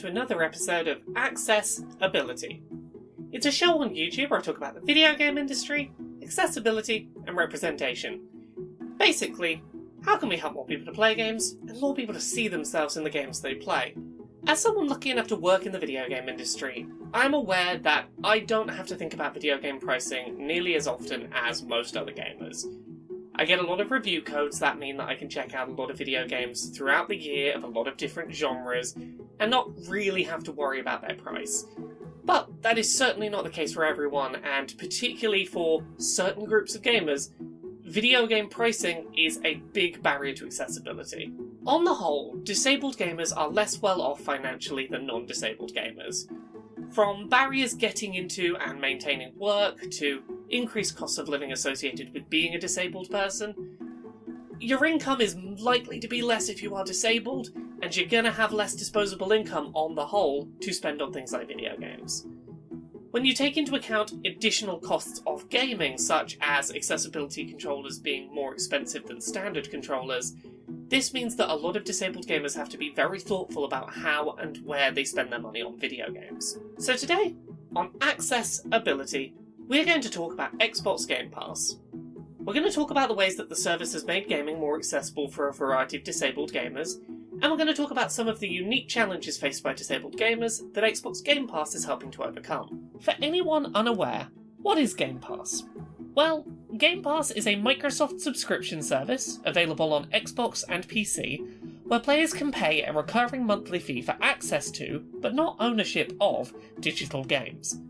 to another episode of Access Ability. It's a show on YouTube where I talk about the video game industry, accessibility, and representation. Basically, how can we help more people to play games and more people to see themselves in the games they play? As someone lucky enough to work in the video game industry, I'm aware that I don't have to think about video game pricing nearly as often as most other gamers. I get a lot of review codes that mean that I can check out a lot of video games throughout the year of a lot of different genres and not really have to worry about their price. But that is certainly not the case for everyone, and particularly for certain groups of gamers, video game pricing is a big barrier to accessibility. On the whole, disabled gamers are less well off financially than non disabled gamers. From barriers getting into and maintaining work to increased costs of living associated with being a disabled person, your income is likely to be less if you are disabled, and you're gonna have less disposable income on the whole to spend on things like video games. When you take into account additional costs of gaming, such as accessibility controllers being more expensive than standard controllers, this means that a lot of disabled gamers have to be very thoughtful about how and where they spend their money on video games. So today, on Access-Ability, we're going to talk about Xbox Game Pass. We're going to talk about the ways that the service has made gaming more accessible for a variety of disabled gamers, and we're going to talk about some of the unique challenges faced by disabled gamers that Xbox Game Pass is helping to overcome. For anyone unaware, what is Game Pass? Well, Game Pass is a Microsoft subscription service available on Xbox and PC where players can pay a recurring monthly fee for access to, but not ownership of, digital games.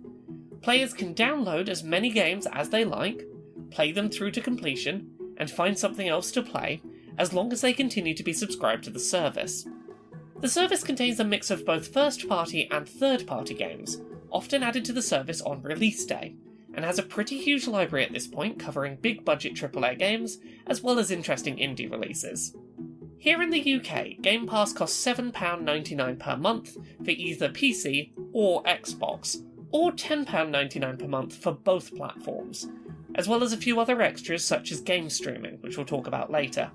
Players can download as many games as they like, play them through to completion, and find something else to play, as long as they continue to be subscribed to the service. The service contains a mix of both first party and third party games, often added to the service on release day, and has a pretty huge library at this point covering big budget AAA games as well as interesting indie releases. Here in the UK, Game Pass costs £7.99 per month for either PC or Xbox, or £10.99 per month for both platforms, as well as a few other extras such as game streaming, which we'll talk about later.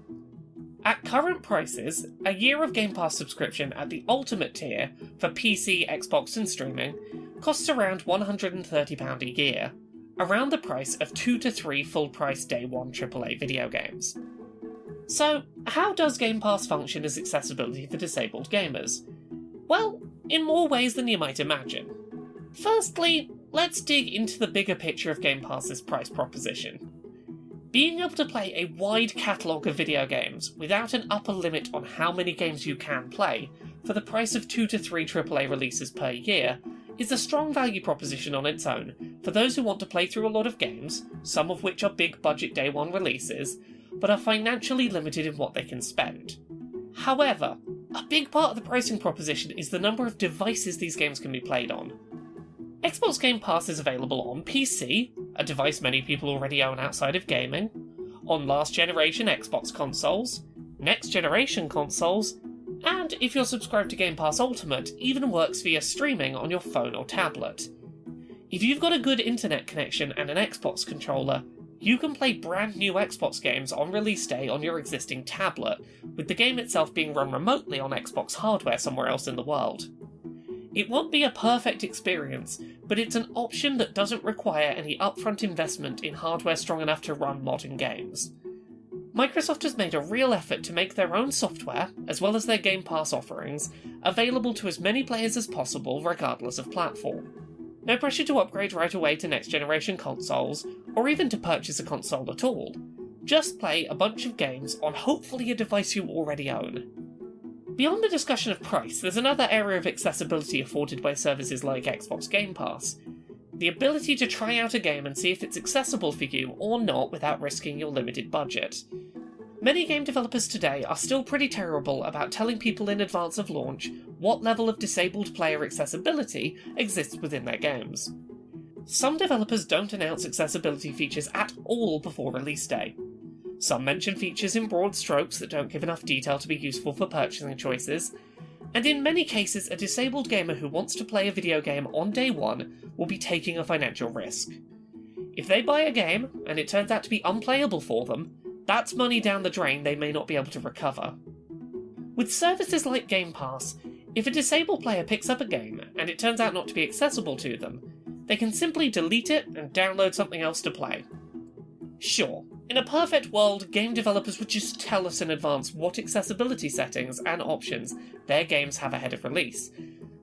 At current prices, a year of Game Pass subscription at the Ultimate tier for PC, Xbox, and streaming costs around £130 a year, around the price of 2 to 3 full price day 1 AAA video games. So, how does Game Pass function as accessibility for disabled gamers? Well, in more ways than you might imagine. Firstly, let's dig into the bigger picture of Game Pass's price proposition. Being able to play a wide catalogue of video games without an upper limit on how many games you can play for the price of 2 to 3 AAA releases per year is a strong value proposition on its own for those who want to play through a lot of games, some of which are big budget day one releases, but are financially limited in what they can spend. However, a big part of the pricing proposition is the number of devices these games can be played on. Xbox Game Pass is available on PC, a device many people already own outside of gaming, on last generation Xbox consoles, next generation consoles, and if you're subscribed to Game Pass Ultimate, even works via streaming on your phone or tablet. If you've got a good internet connection and an Xbox controller, you can play brand new Xbox games on release day on your existing tablet, with the game itself being run remotely on Xbox hardware somewhere else in the world. It won't be a perfect experience, but it's an option that doesn't require any upfront investment in hardware strong enough to run modern games. Microsoft has made a real effort to make their own software, as well as their Game Pass offerings, available to as many players as possible, regardless of platform. No pressure to upgrade right away to next generation consoles, or even to purchase a console at all. Just play a bunch of games on hopefully a device you already own. Beyond the discussion of price, there's another area of accessibility afforded by services like Xbox Game Pass the ability to try out a game and see if it's accessible for you or not without risking your limited budget. Many game developers today are still pretty terrible about telling people in advance of launch what level of disabled player accessibility exists within their games. Some developers don't announce accessibility features at all before release day, some mention features in broad strokes that don't give enough detail to be useful for purchasing choices, and in many cases, a disabled gamer who wants to play a video game on day one will be taking a financial risk. If they buy a game and it turns out to be unplayable for them, that's money down the drain they may not be able to recover. With services like Game Pass, If a disabled player picks up a game and it turns out not to be accessible to them, they can simply delete it and download something else to play. Sure, in a perfect world, game developers would just tell us in advance what accessibility settings and options their games have ahead of release.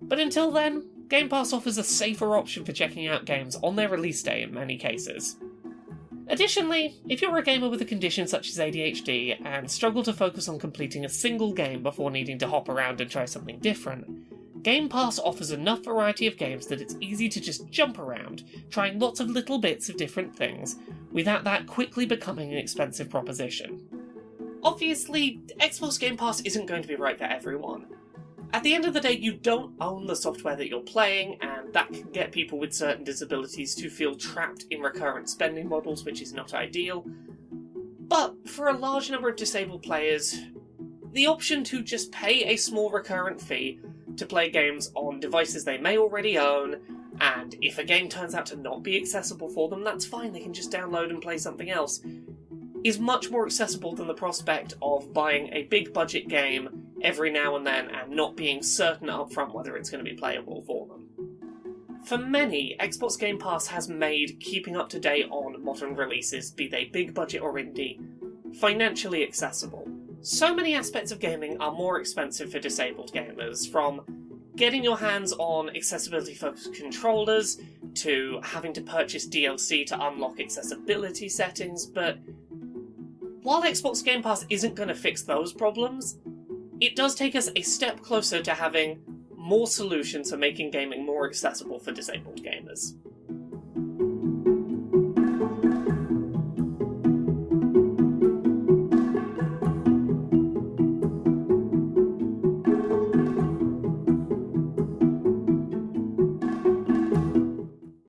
But until then, Game Pass offers a safer option for checking out games on their release day in many cases. Additionally, if you're a gamer with a condition such as ADHD and struggle to focus on completing a single game before needing to hop around and try something different, Game Pass offers enough variety of games that it's easy to just jump around, trying lots of little bits of different things, without that quickly becoming an expensive proposition. Obviously, Xbox Game Pass isn't going to be right for everyone, at the end of the day, you don't own the software that you're playing, and that can get people with certain disabilities to feel trapped in recurrent spending models, which is not ideal. But for a large number of disabled players, the option to just pay a small recurrent fee to play games on devices they may already own, and if a game turns out to not be accessible for them, that's fine, they can just download and play something else, is much more accessible than the prospect of buying a big budget game every now and then and not being certain upfront whether it's going to be playable for them. For many, Xbox Game Pass has made keeping up to date on modern releases, be they big budget or indie, financially accessible. So many aspects of gaming are more expensive for disabled gamers, from getting your hands on accessibility focused controllers to having to purchase DLC to unlock accessibility settings, but while Xbox Game Pass isn't going to fix those problems, it does take us a step closer to having more solutions for making gaming more accessible for disabled gamers.